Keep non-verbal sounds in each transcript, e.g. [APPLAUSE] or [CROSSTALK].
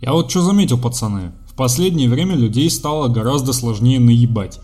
Я вот что заметил, пацаны. В последнее время людей стало гораздо сложнее наебать.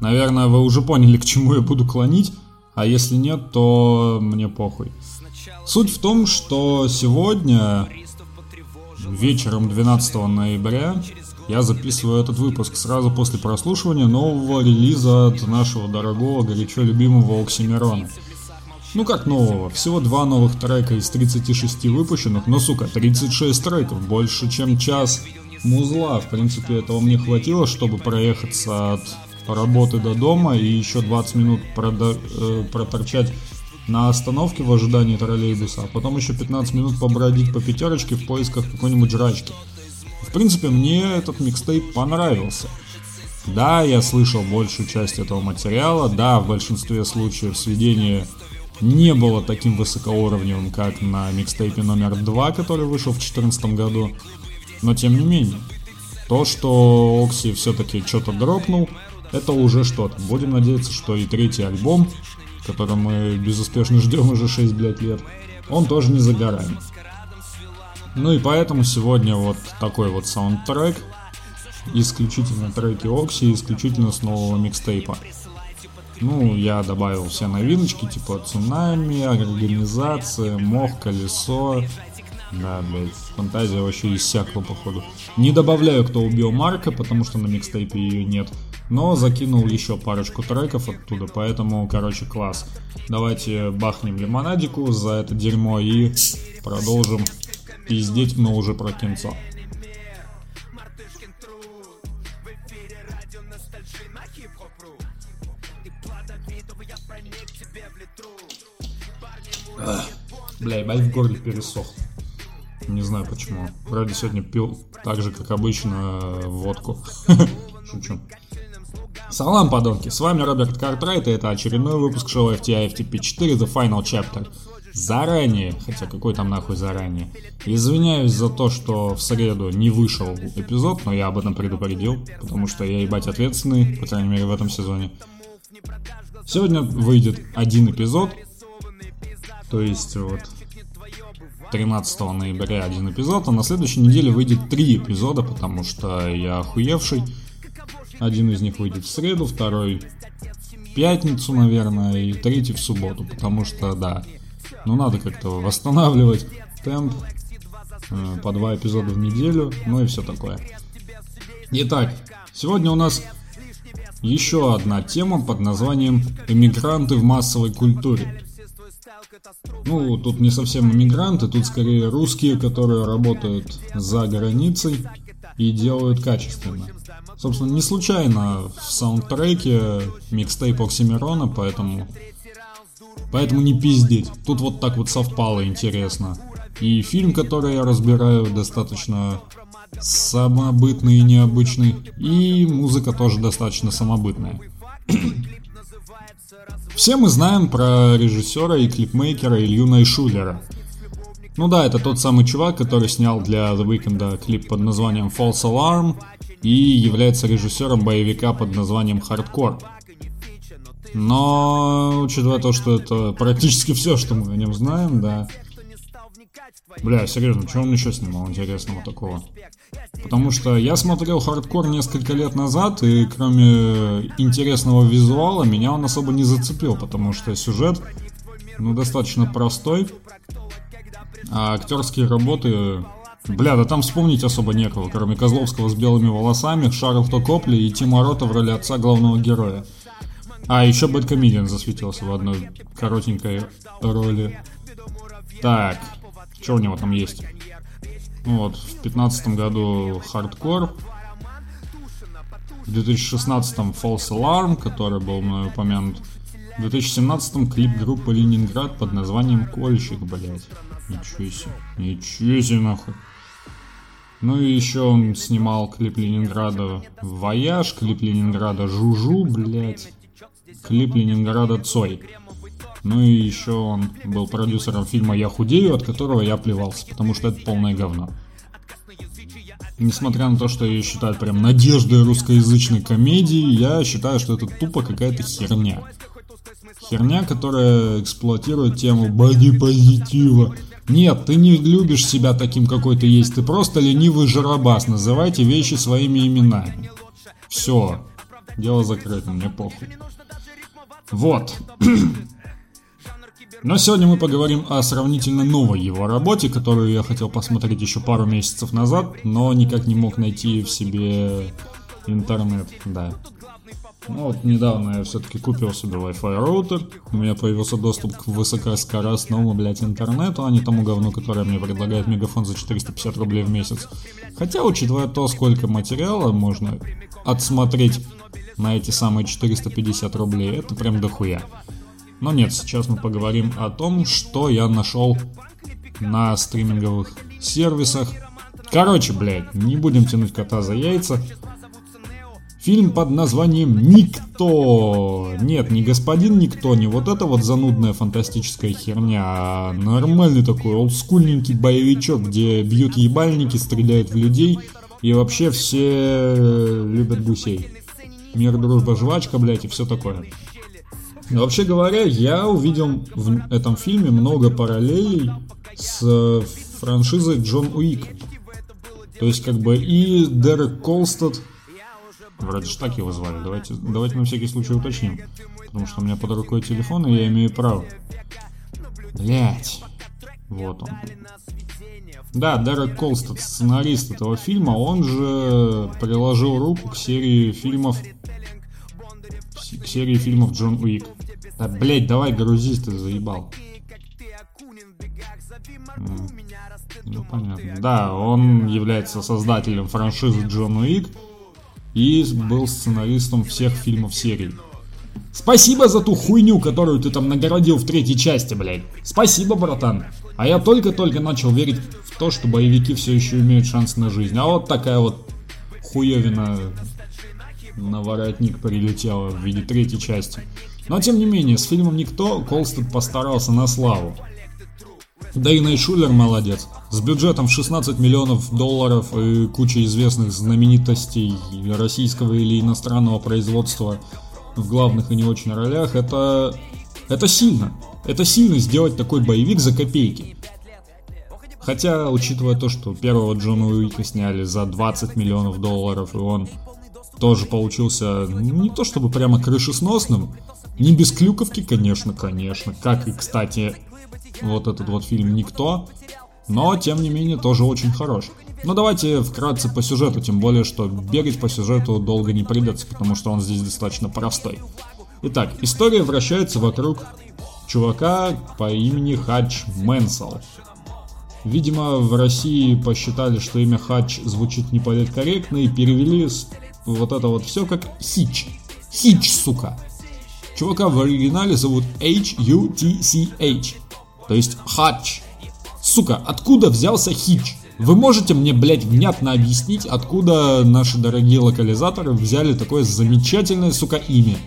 Наверное, вы уже поняли, [LAUGHS] к чему я буду клонить, а если нет, то мне похуй. Суть в том, что сегодня, вечером 12 ноября, я записываю этот выпуск сразу после прослушивания нового релиза от нашего дорогого, горячо любимого Оксимирона. Ну как нового, всего два новых трека из 36 выпущенных, но сука, 36 треков, больше чем час музла. В принципе, этого мне хватило, чтобы проехаться от работы до дома и еще 20 минут продо- э, проторчать на остановке в ожидании троллейбуса, а потом еще 15 минут побродить по пятерочке в поисках какой-нибудь жрачки. В принципе, мне этот микстейп понравился. Да, я слышал большую часть этого материала, да, в большинстве случаев сведение не было таким высокоуровневым, как на микстейпе номер 2, который вышел в 2014 году. Но тем не менее, то, что Окси все-таки что-то дропнул, это уже что-то. Будем надеяться, что и третий альбом, который мы безуспешно ждем уже 6, блядь, лет, он тоже не за. Ну и поэтому сегодня вот такой вот саундтрек, исключительно треки Окси, исключительно с нового микстейпа. Ну, я добавил все новиночки, типа Цунами, Организация, Мох, Колесо. Да, блядь, фантазия вообще иссякла, походу. Не добавляю, кто убил Марка, потому что на микстейпе ее нет. Но закинул еще парочку треков оттуда, поэтому, короче, класс. Давайте бахнем лимонадику за это дерьмо и продолжим пиздеть, но уже про кинцо. Бля, ебать в горле пересох. Не знаю почему. Вроде сегодня пил так же, как обычно, водку. [LAUGHS] Шучу. Салам, подонки, с вами Роберт Картрайт, и это очередной выпуск шоу FTI FTP 4 The Final Chapter. Заранее, хотя какой там нахуй заранее, извиняюсь за то, что в среду не вышел эпизод, но я об этом предупредил, потому что я ебать ответственный, по крайней мере в этом сезоне. Сегодня выйдет один эпизод, то есть вот 13 ноября один эпизод, а на следующей неделе выйдет три эпизода, потому что я охуевший. Один из них выйдет в среду, второй в пятницу, наверное, и третий в субботу, потому что, да, ну надо как-то восстанавливать темп, э, по два эпизода в неделю, ну и все такое. Итак, сегодня у нас еще одна тема под названием «Эмигранты в массовой культуре». Ну, тут не совсем иммигранты, тут скорее русские, которые работают за границей и делают качественно. Собственно, не случайно в саундтреке микстейп Оксимирона, поэтому... Поэтому не пиздеть. Тут вот так вот совпало интересно. И фильм, который я разбираю, достаточно самобытный и необычный. И музыка тоже достаточно самобытная. Все мы знаем про режиссера и клипмейкера Илью Найшулера. Ну да, это тот самый чувак, который снял для The Weeknd клип под названием False Alarm и является режиссером боевика под названием Hardcore. Но, учитывая то, что это практически все, что мы о нем знаем, да. Бля, серьезно, что он еще снимал интересного такого? Потому что я смотрел хардкор несколько лет назад, и кроме интересного визуала, меня он особо не зацепил, потому что сюжет, ну, достаточно простой, а актерские работы... Бля, да там вспомнить особо некого, кроме Козловского с белыми волосами, Шарлфа Копли и Тима Рота в роли отца главного героя. А, еще Бэткомедиан засветился в одной коротенькой роли. Так, что у него там есть? Вот, в 2015 году Hardcore, в 2016 False Alarm, который был мной упомянут, в 2017 клип группы Ленинград под названием Кольщик, блять. Ничего себе, ничего себе нахуй. Ну и еще он снимал клип Ленинграда «Вояж», клип Ленинграда «Жужу», блять, клип Ленинграда «Цой». Ну и еще он был продюсером фильма «Я худею», от которого я плевался, потому что это полное говно. Несмотря на то, что ее считают прям надеждой русскоязычной комедии, я считаю, что это тупо какая-то херня. Херня, которая эксплуатирует тему боди-позитива, Нет, ты не любишь себя таким, какой ты есть. Ты просто ленивый жарабас. Называйте вещи своими именами. Все. Дело закрыто, мне похуй. Вот. [CLEARS THROAT] Но сегодня мы поговорим о сравнительно новой его работе, которую я хотел посмотреть еще пару месяцев назад, но никак не мог найти в себе интернет, да. Ну вот недавно я все-таки купил себе Wi-Fi роутер, у меня появился доступ к высокоскоростному, блядь, интернету, а не тому говну, которое мне предлагает Мегафон за 450 рублей в месяц. Хотя, учитывая то, сколько материала можно отсмотреть на эти самые 450 рублей, это прям дохуя. Но нет, сейчас мы поговорим о том, что я нашел на стриминговых сервисах. Короче, блядь, не будем тянуть кота за яйца. Фильм под названием «Никто». Нет, не господин Никто, не вот эта вот занудная фантастическая херня, а нормальный такой олдскульненький боевичок, где бьют ебальники, стреляют в людей и вообще все любят гусей. Мир, дружба, жвачка, блядь, и все такое. Вообще говоря, я увидел в этом фильме много параллелей с франшизой Джон Уик. То есть, как бы и Дерек Колстед, вроде же так его звали, давайте, давайте на всякий случай уточним. Потому что у меня под рукой телефон, и я имею право. Блять. Вот он. Да, Дерек Колстед, сценарист этого фильма, он же приложил руку к серии фильмов серии фильмов Джон Уик. Да, блять, давай грузись, ты заебал. Ну, понятно. Да, он является создателем франшизы Джон Уик и был сценаристом всех фильмов серии. Спасибо за ту хуйню, которую ты там нагородил в третьей части, блядь. Спасибо, братан. А я только-только начал верить в то, что боевики все еще имеют шанс на жизнь. А вот такая вот хуевина на воротник прилетела в виде третьей части. Но тем не менее, с фильмом «Никто» Колстед постарался на славу. Да и Найшулер молодец. С бюджетом в 16 миллионов долларов и кучей известных знаменитостей российского или иностранного производства в главных и не очень ролях, это... Это сильно. Это сильно сделать такой боевик за копейки. Хотя, учитывая то, что первого Джона Уика сняли за 20 миллионов долларов, и он тоже получился не то чтобы прямо крышесносным, не без клюковки, конечно, конечно, как и, кстати, вот этот вот фильм «Никто», но, тем не менее, тоже очень хорош. Но давайте вкратце по сюжету, тем более, что бегать по сюжету долго не придется, потому что он здесь достаточно простой. Итак, история вращается вокруг чувака по имени Хадж Мэнсел. Видимо, в России посчитали, что имя Хадж звучит неполиткорректно и перевели вот это вот все как Хич. Хич, сука. Чувака в оригинале зовут H-U-T-C-H. То есть Хадж. Сука, откуда взялся Хич? Вы можете мне, блядь, внятно объяснить, откуда наши дорогие локализаторы взяли такое замечательное, сука, имя?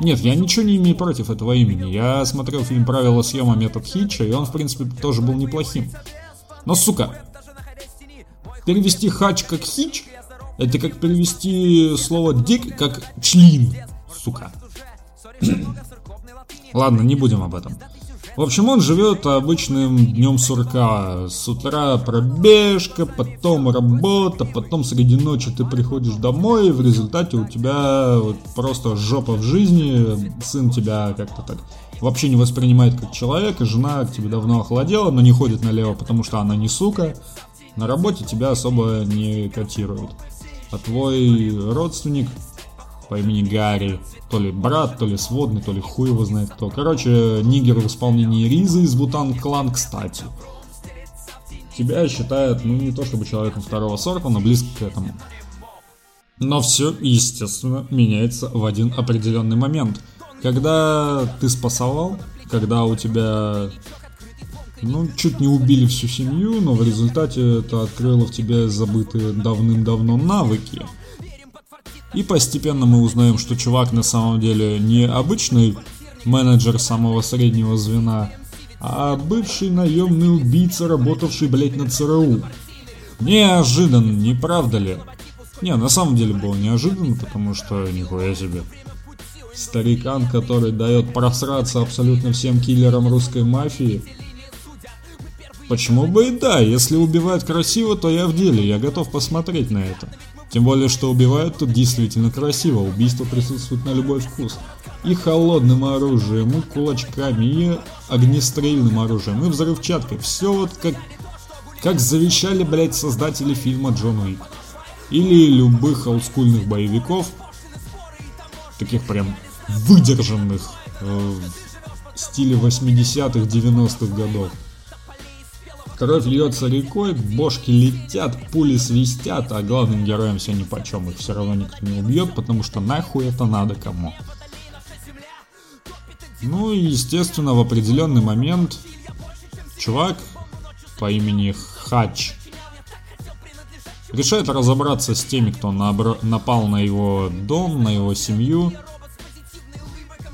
Нет, я ничего не имею против этого имени. Я смотрел фильм «Правила съема. Метод Хитча», и он, в принципе, тоже был неплохим. Но, сука, перевести хач как хич это как перевести слово дик как члин, сука. [CLEARS THROAT] Ладно, не будем об этом. В общем, он живет обычным днем сурка. С утра пробежка, потом работа, потом среди ночи ты приходишь домой, и в результате у тебя вот просто жопа в жизни, сын тебя как-то так вообще не воспринимает как человека, жена к тебе давно охладела, но не ходит налево, потому что она не сука. На работе тебя особо не котируют а твой родственник по имени Гарри, то ли брат, то ли сводный, то ли хуй его знает кто. Короче, нигер в исполнении Ризы из Бутан Клан, кстати. Тебя считают, ну, не то чтобы человеком второго сорта, но близко к этому. Но все, естественно, меняется в один определенный момент. Когда ты спасовал, когда у тебя ну, чуть не убили всю семью, но в результате это открыло в тебе забытые давным-давно навыки. И постепенно мы узнаем, что чувак на самом деле не обычный менеджер самого среднего звена, а бывший наемный убийца, работавший, блять, на ЦРУ. Неожиданно, не правда ли? Не, на самом деле было неожиданно, потому что нихуя себе. Старикан, который дает просраться абсолютно всем киллерам русской мафии – Почему бы и да, если убивают красиво, то я в деле, я готов посмотреть на это. Тем более, что убивают тут действительно красиво, убийство присутствует на любой вкус. И холодным оружием, и кулачками, и огнестрельным оружием, и взрывчаткой. Все вот как, как завещали, блять, создатели фильма Джон Уик. Или любых олдскульных боевиков, таких прям выдержанных э, в стиле 80-х, 90-х годов. Кровь льется рекой, бошки летят, пули свистят, а главным героям все ни по чем, их все равно никто не убьет, потому что нахуй это надо кому. Ну и естественно в определенный момент чувак по имени Хач решает разобраться с теми, кто напал на его дом, на его семью,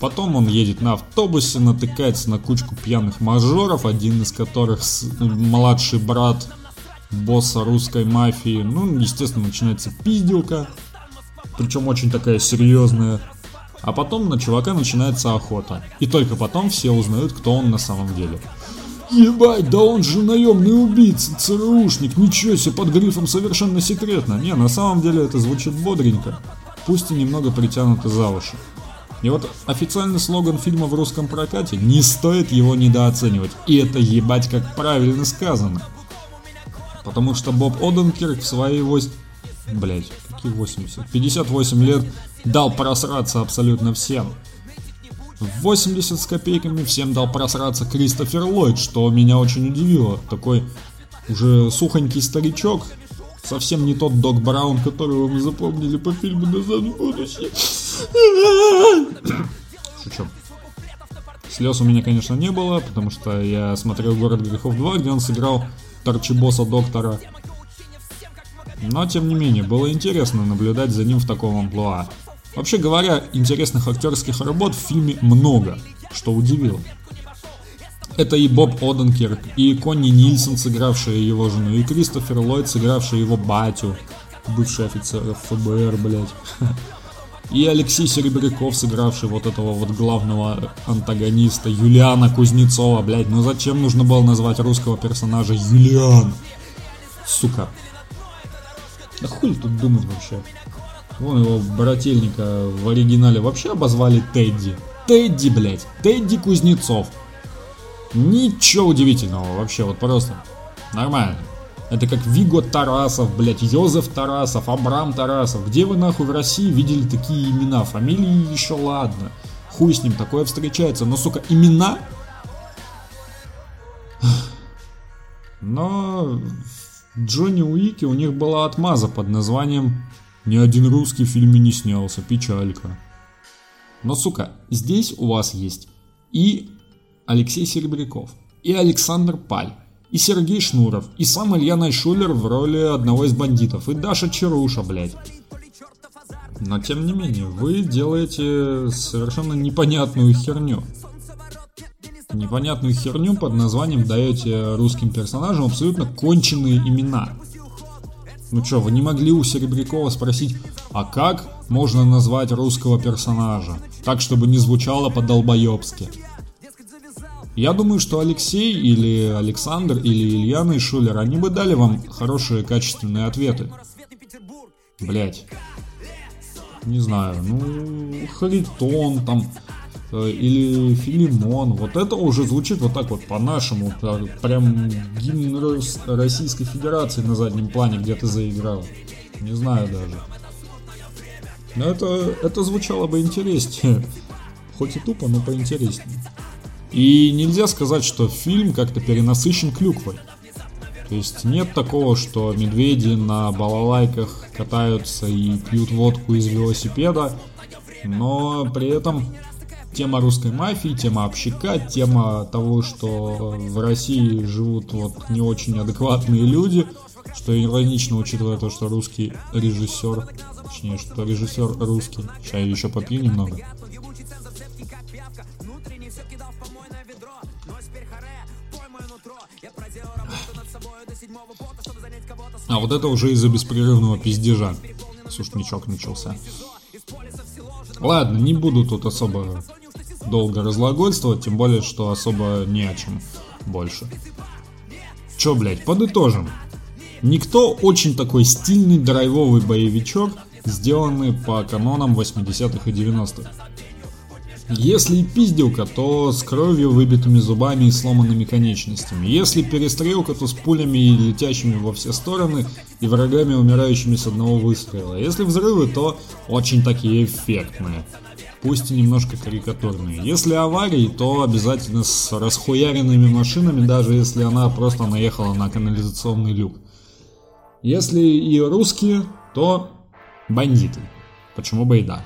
Потом он едет на автобусе, натыкается на кучку пьяных мажоров, один из которых младший брат босса русской мафии. Ну, естественно, начинается пиздилка, причем очень такая серьезная. А потом на чувака начинается охота. И только потом все узнают, кто он на самом деле. Ебать, да он же наемный убийца, ЦРУшник, ничего себе, под грифом совершенно секретно. Не, на самом деле это звучит бодренько, пусть и немного притянуто за уши. И вот официальный слоган фильма в русском прокате «Не стоит его недооценивать». И это ебать как правильно сказано. Потому что Боб Оденкирк в свои 8... Блять, какие 80? 58 лет дал просраться абсолютно всем. В 80 с копейками всем дал просраться Кристофер Ллойд, что меня очень удивило. Такой уже сухонький старичок, совсем не тот Док Браун, которого мы запомнили по фильму «Назад в будущее». Шучу. Слез у меня, конечно, не было, потому что я смотрел «Город грехов 2», где он сыграл торчебоса доктора. Но, тем не менее, было интересно наблюдать за ним в таком амплуа. Вообще говоря, интересных актерских работ в фильме много, что удивило. Это и Боб Оденкерк, и Конни Нильсон, сыгравшая его жену, и Кристофер Ллойд, сыгравший его батю, бывший офицер ФБР, блядь. [LAUGHS] И Алексей Серебряков, сыгравший вот этого вот главного антагониста, Юлиана Кузнецова, блядь. Ну зачем нужно было назвать русского персонажа Юлиан? Сука. Да хуй тут думать вообще. Вон его брательника в оригинале вообще обозвали Тедди. Тедди, блядь. Тедди Кузнецов. Ничего удивительного вообще, вот просто. Нормально. Это как Виго Тарасов, блять, Йозеф Тарасов, Абрам Тарасов. Где вы нахуй в России видели такие имена? Фамилии еще ладно. Хуй с ним, такое встречается. Но, сука, имена? Но Джонни Уике у них была отмаза под названием «Ни один русский в фильме не снялся, печалька». Но, сука, здесь у вас есть и Алексей Серебряков, и Александр Паль, и Сергей Шнуров, и сам Илья Найшулер в роли одного из бандитов, и Даша Чаруша, блядь. Но тем не менее, вы делаете совершенно непонятную херню. Непонятную херню под названием даете русским персонажам абсолютно конченые имена. Ну что, вы не могли у Серебрякова спросить, а как можно назвать русского персонажа? Так, чтобы не звучало по-долбоебски. Я думаю, что Алексей или Александр или Ильяна и Шулер, они бы дали вам хорошие качественные ответы. Блять. Не знаю, ну, Харитон там, э, или Филимон, вот это уже звучит вот так вот по-нашему, прям гимн Российской Федерации на заднем плане где-то заиграл. Не знаю даже. Но это, это звучало бы интереснее. Хоть и тупо, но поинтереснее. И нельзя сказать, что фильм как-то перенасыщен клюквой. То есть нет такого, что медведи на балалайках катаются и пьют водку из велосипеда, но при этом тема русской мафии, тема общака, тема того, что в России живут вот не очень адекватные люди, что иронично, учитывая то, что русский режиссер, точнее, что режиссер русский, сейчас я еще попью немного, А вот это уже из-за беспрерывного пиздежа. Сушничок начался. Ладно, не буду тут особо долго разлагольствовать, тем более, что особо не о чем больше. Чё, блядь, подытожим. Никто очень такой стильный драйвовый боевичок, сделанный по канонам 80-х и 90-х. Если и пизделка, то с кровью, выбитыми зубами и сломанными конечностями. Если перестрелка, то с пулями, летящими во все стороны и врагами, умирающими с одного выстрела. Если взрывы, то очень такие эффектные. Пусть и немножко карикатурные. Если аварии, то обязательно с расхуяренными машинами, даже если она просто наехала на канализационный люк. Если и русские, то бандиты. Почему бы и да.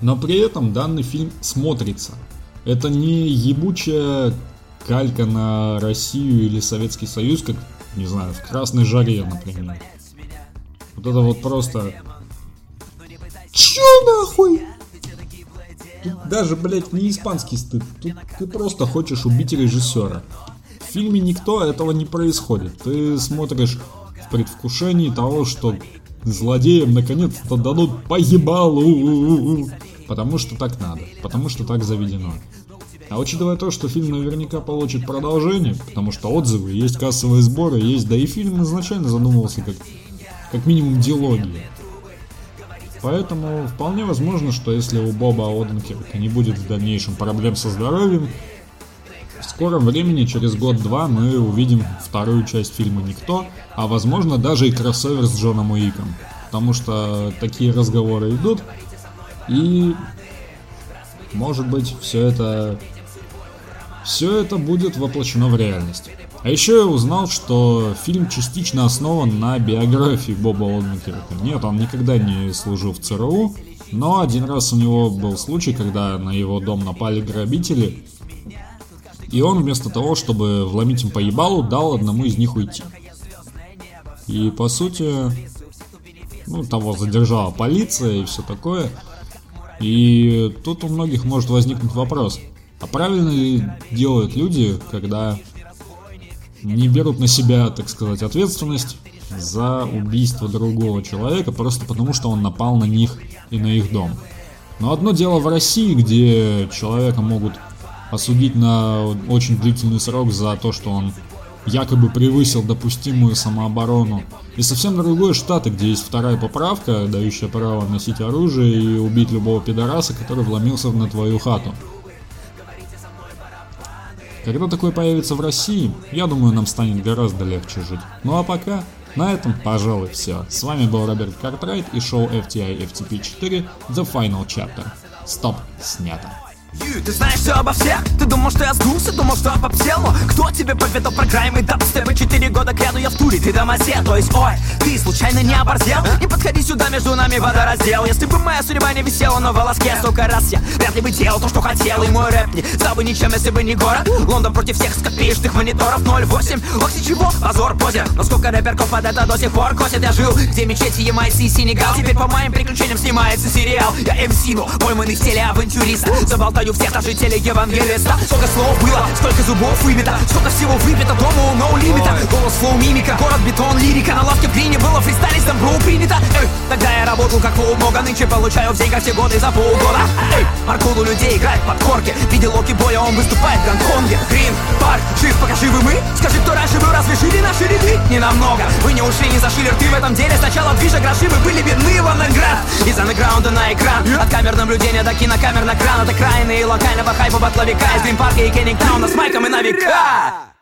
Но при этом данный фильм смотрится. Это не ебучая калька на Россию или Советский Союз, как, не знаю, в Красной Жаре, например. Вот это вот просто... Чё нахуй? Тут даже, блядь, не испанский стыд. Тут ты просто хочешь убить режиссера. В фильме никто этого не происходит. Ты смотришь в предвкушении того, что злодеям наконец-то дадут поебалу. Потому что так надо, потому что так заведено. А учитывая то, что фильм наверняка получит продолжение, потому что отзывы, есть кассовые сборы, есть, да и фильм изначально задумывался как, как минимум диалогия. Поэтому вполне возможно, что если у Боба Оденкерка не будет в дальнейшем проблем со здоровьем, в скором времени, через год-два, мы увидим вторую часть фильма «Никто», а возможно даже и кроссовер с Джоном Уиком. Потому что такие разговоры идут, и может быть все это все это будет воплощено в реальность. А еще я узнал, что фильм частично основан на биографии Боба Олдмакерка. Нет, он никогда не служил в ЦРУ, но один раз у него был случай, когда на его дом напали грабители, и он вместо того, чтобы вломить им по ебалу, дал одному из них уйти. И по сути, ну, того задержала полиция и все такое. И тут у многих может возникнуть вопрос, а правильно ли делают люди, когда не берут на себя, так сказать, ответственность за убийство другого человека, просто потому что он напал на них и на их дом. Но одно дело в России, где человека могут осудить на очень длительный срок за то, что он якобы превысил допустимую самооборону. И совсем другой штаты, где есть вторая поправка, дающая право носить оружие и убить любого пидораса, который вломился на твою хату. Когда такое появится в России, я думаю, нам станет гораздо легче жить. Ну а пока, на этом, пожалуй, все. С вами был Роберт Картрайт и шоу FTI FTP 4 The Final Chapter. Стоп, снято. Ты знаешь все обо всех? Ты думал, что я сдулся, думал, что обобсел Но кто тебе поведал про grime и дабстепы Четыре года кряду я в туре, ты домосед То есть, ой, ты случайно не оборзел? Не подходи сюда, между нами водораздел. Если бы моя судьба не висела на волоске Столько раз я вряд ли бы делал то, что хотел. И мой рэп не стал бы ничем, если бы не город. Лондон против всех с копеечных мониторов. 08 Ох, чего? Позор, позер. Но сколько рэперков под это до сих пор косят? Я жил, где мечети, Ямайцы и Сенегал. Теперь по моим приключениям снимается сериал. Я MC, но пойманный в теле авантюриста. Заболтаю Знаю всех даже телеевангелиста Сколько слов было, столько зубов выбито. Сколько всего выпито, дома у No Limit а Голос, флоу, мимика, город, бетон, лирика. На лавке в Грине было фристайлистом, бро, принято. Эй, Тогда я работал как полубога Нынче получаю в деньгах все годы за полгода. Эй, Маркул людей играет под корки. Видел Локи Боя, он выступает в Гонконге. Грин, парк, жив, пока живы мы. Скажи, кто раньше был, разве жили наши ряды? Не намного, вы не ушли, не зашили рты в этом деле. Сначала движа гроши, вы были бедны в андеграунд Из андеграунда на экран. От камер наблюдения до кинокамер на кран Это крайне и локального хайпа батловика Из Гринпарка и Кеннингтауна с майком и на века